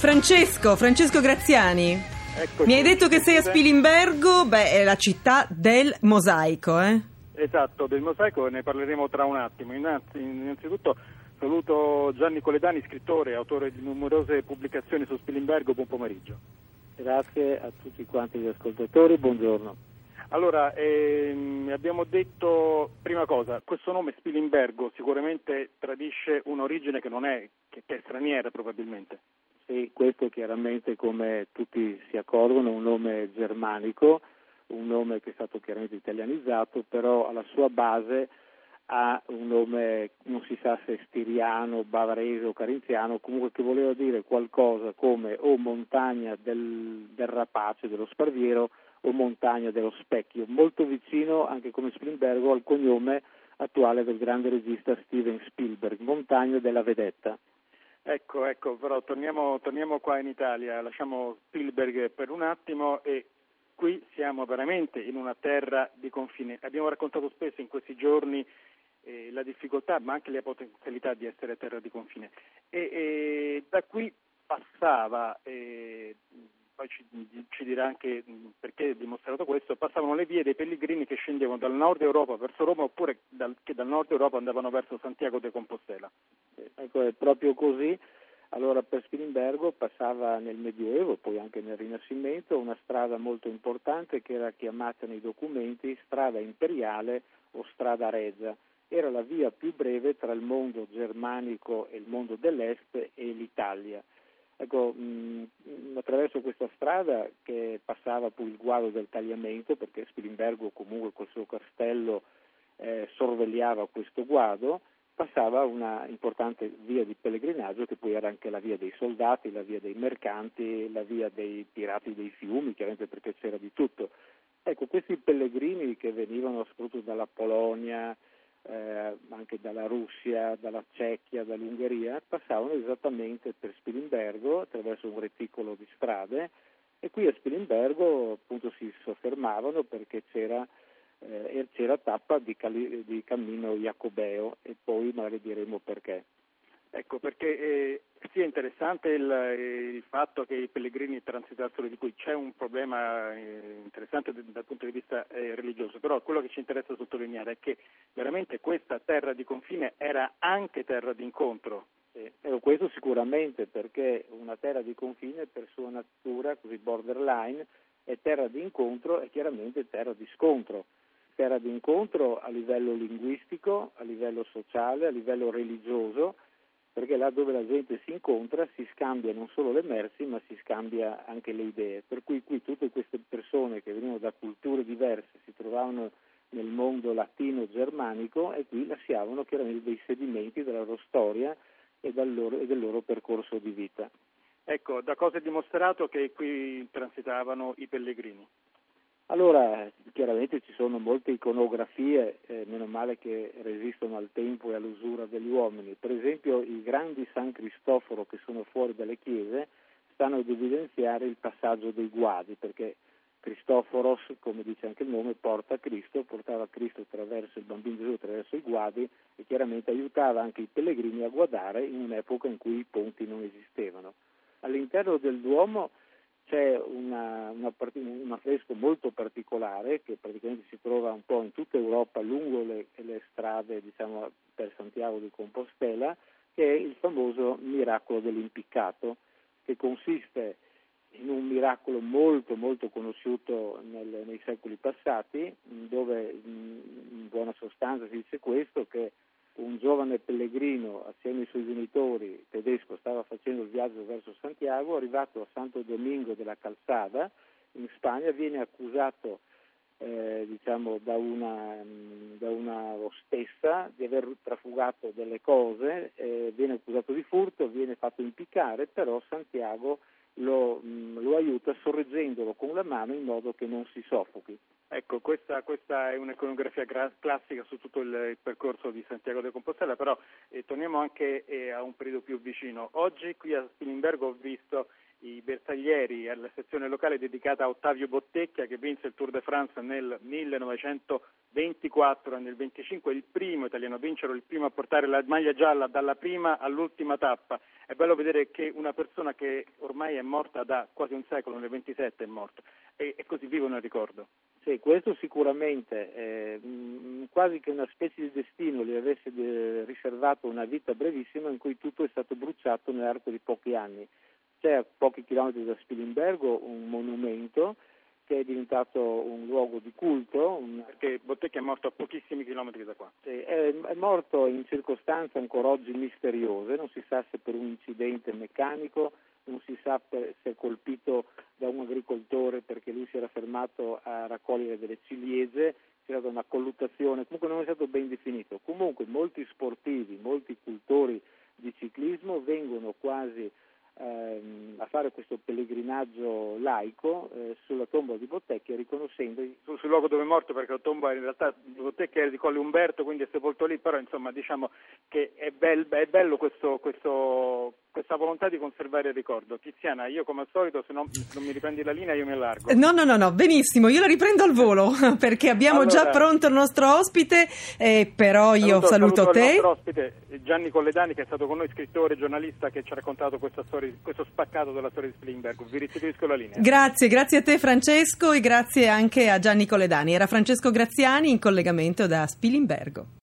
Francesco, Francesco Graziani. Eccoci. Mi hai detto che sei a Spilimbergo, beh, è la città del mosaico, eh? Esatto, del mosaico ne parleremo tra un attimo. Innanzi- Innanzitutto saluto Gianni Coledani, scrittore e autore di numerose pubblicazioni su Spilimbergo. Buon pomeriggio. Grazie a tutti quanti gli ascoltatori, buongiorno. Allora, ehm, abbiamo detto, prima cosa, questo nome Spilimbergo sicuramente tradisce un'origine che non è, che, che è straniera probabilmente. Sì, questo chiaramente come tutti si accorgono è un nome germanico, un nome che è stato chiaramente italianizzato, però alla sua base ha un nome, non si sa se stiriano, bavarese o carinziano, comunque che voleva dire qualcosa come o montagna del, del rapace, dello sparviero, o montagna dello specchio, molto vicino anche come Spilimbergo al cognome attuale del grande regista Steven Spielberg, montagna della vedetta. Ecco, ecco, però torniamo, torniamo qua in Italia, lasciamo Spielberg per un attimo e qui siamo veramente in una terra di confine. Abbiamo raccontato spesso in questi giorni eh, la difficoltà ma anche la potenzialità di essere terra di confine e, e da qui passava, eh, poi ci, ci, dirà anche perché è dimostrato questo, passavano le vie dei pellegrini che scendevano dal nord Europa verso Roma oppure dal, che dal nord Europa andavano verso Santiago de Compostela. Ecco, è proprio così. Allora per Spilimbergo passava nel Medioevo, poi anche nel Rinascimento, una strada molto importante che era chiamata nei documenti strada imperiale o strada reggia. Era la via più breve tra il mondo germanico e il mondo dell'est e l'Italia. Ecco, mh, attraverso questa strada che passava poi il guado del tagliamento, perché Spilimbergo comunque col suo castello eh, sorvegliava questo guado, passava una importante via di pellegrinaggio che poi era anche la via dei soldati, la via dei mercanti, la via dei pirati dei fiumi, chiaramente perché c'era di tutto. Ecco, questi pellegrini che venivano soprattutto dalla Polonia, eh, anche dalla Russia, dalla Cecchia, dall'Ungheria, passavano esattamente per Spilimbergo attraverso un reticolo di strade e qui a Spilimbergo appunto si soffermavano perché c'era eh, c'era tappa di, cali- di, cammino jacobeo e poi magari diremo perché. Ecco, perché eh, sì, è interessante il, il, fatto che i pellegrini transitassero di cui c'è un problema eh, interessante dal punto di vista eh, religioso, però quello che ci interessa sottolineare è che veramente questa terra di confine era anche terra di incontro. Eh, questo sicuramente perché una terra di confine per sua natura, così borderline, è terra di incontro e chiaramente terra di scontro terra di incontro a livello linguistico, a livello sociale, a livello religioso, perché là dove la gente si incontra si scambia non solo le merci ma si scambia anche le idee. Per cui qui tutte queste persone che venivano da culture diverse si trovavano nel mondo latino-germanico e qui lasciavano chiaramente dei sedimenti della loro storia e loro, e del loro percorso di vita. Ecco, da cosa è dimostrato che qui transitavano i pellegrini? Allora, chiaramente ci sono molte iconografie, eh, meno male che resistono al tempo e all'usura degli uomini. Per esempio i grandi San Cristoforo che sono fuori dalle chiese stanno ad evidenziare il passaggio dei guadi, perché Cristoforos, come dice anche il nome, porta Cristo, portava Cristo attraverso il bambino Gesù, attraverso i guadi e chiaramente aiutava anche i pellegrini a guardare in un'epoca in cui i ponti non esistevano. All'interno del Duomo c'è una, una, un affresco molto particolare che praticamente si trova un po' in tutta Europa lungo le, le strade diciamo, per Santiago di Compostela, che è il famoso miracolo dell'impiccato, che consiste in un miracolo molto molto conosciuto nel, nei secoli passati, dove in buona sostanza si dice questo, che un giovane pellegrino assieme ai suoi genitori tedesco stava facendo il viaggio verso Santiago, arrivato a Santo Domingo della Calzada in Spagna viene accusato eh, diciamo, da, una, da, una, ostessa di aver trafugato delle cose, eh, viene accusato di furto, viene fatto impiccare, però Santiago lo, lo aiuta sorreggendolo con la mano in modo che non si soffochi. Ecco, questa, questa, è un'iconografia gra- classica su tutto il, il, percorso di Santiago de Compostela, però eh, torniamo anche eh, a un periodo più vicino. Oggi qui a Spilimbergo ho visto i bersaglieri alla sezione locale dedicata a Ottavio Bottecchia che vinse il Tour de France nel 1924 e nel 25 il primo italiano a vincere, il primo a portare la maglia gialla dalla prima all'ultima tappa. È bello vedere che una persona che ormai è morta da quasi un secolo, nel 27 è morta, e, così vivo nel ricordo. Sì, questo sicuramente, eh, quasi che una specie di destino gli avesse de- riservato una vita brevissima in cui tutto è stato bruciato nell'arco di pochi anni. C'è a pochi chilometri da Spilimbergo un monumento che è diventato un luogo di culto. Un... Perché Bottecchia è morto a pochissimi chilometri da qua. Sì, è, è, morto in circostanze ancora oggi misteriose, non si sa se per un incidente meccanico, non si sa per, se è colpito da un agricoltore perché lui si era fermato a raccogliere delle ciliegie, c'era una colluttazione, comunque non è stato ben definito. Comunque molti sportivi, molti cultori di ciclismo vengono quasi ehm, a questo pellegrinaggio laico eh, sulla tomba di Bottecchia riconoscendo sul, sul, luogo dove è morto perché la tomba in realtà di Bottecchia è di Colle Umberto quindi è sepolto lì però insomma diciamo che è, bel, è bello questo, questo, questa volontà di conservare il ricordo. Tiziana, io come al solito, se non, non mi riprendi la linea, io mi allargo. No, no, no, no, benissimo, io la riprendo al volo perché abbiamo allora, già pronto il nostro ospite, eh, però io saluto, saluto te. Il nostro ospite Gianni Colledani, che è stato con noi, scrittore, giornalista, che ci ha raccontato storia, questo spaccato della storia di Spilimbergo. Vi restituisco la linea. Grazie, grazie a te Francesco e grazie anche a Gianni Colledani. Era Francesco Graziani in collegamento da Spilimbergo.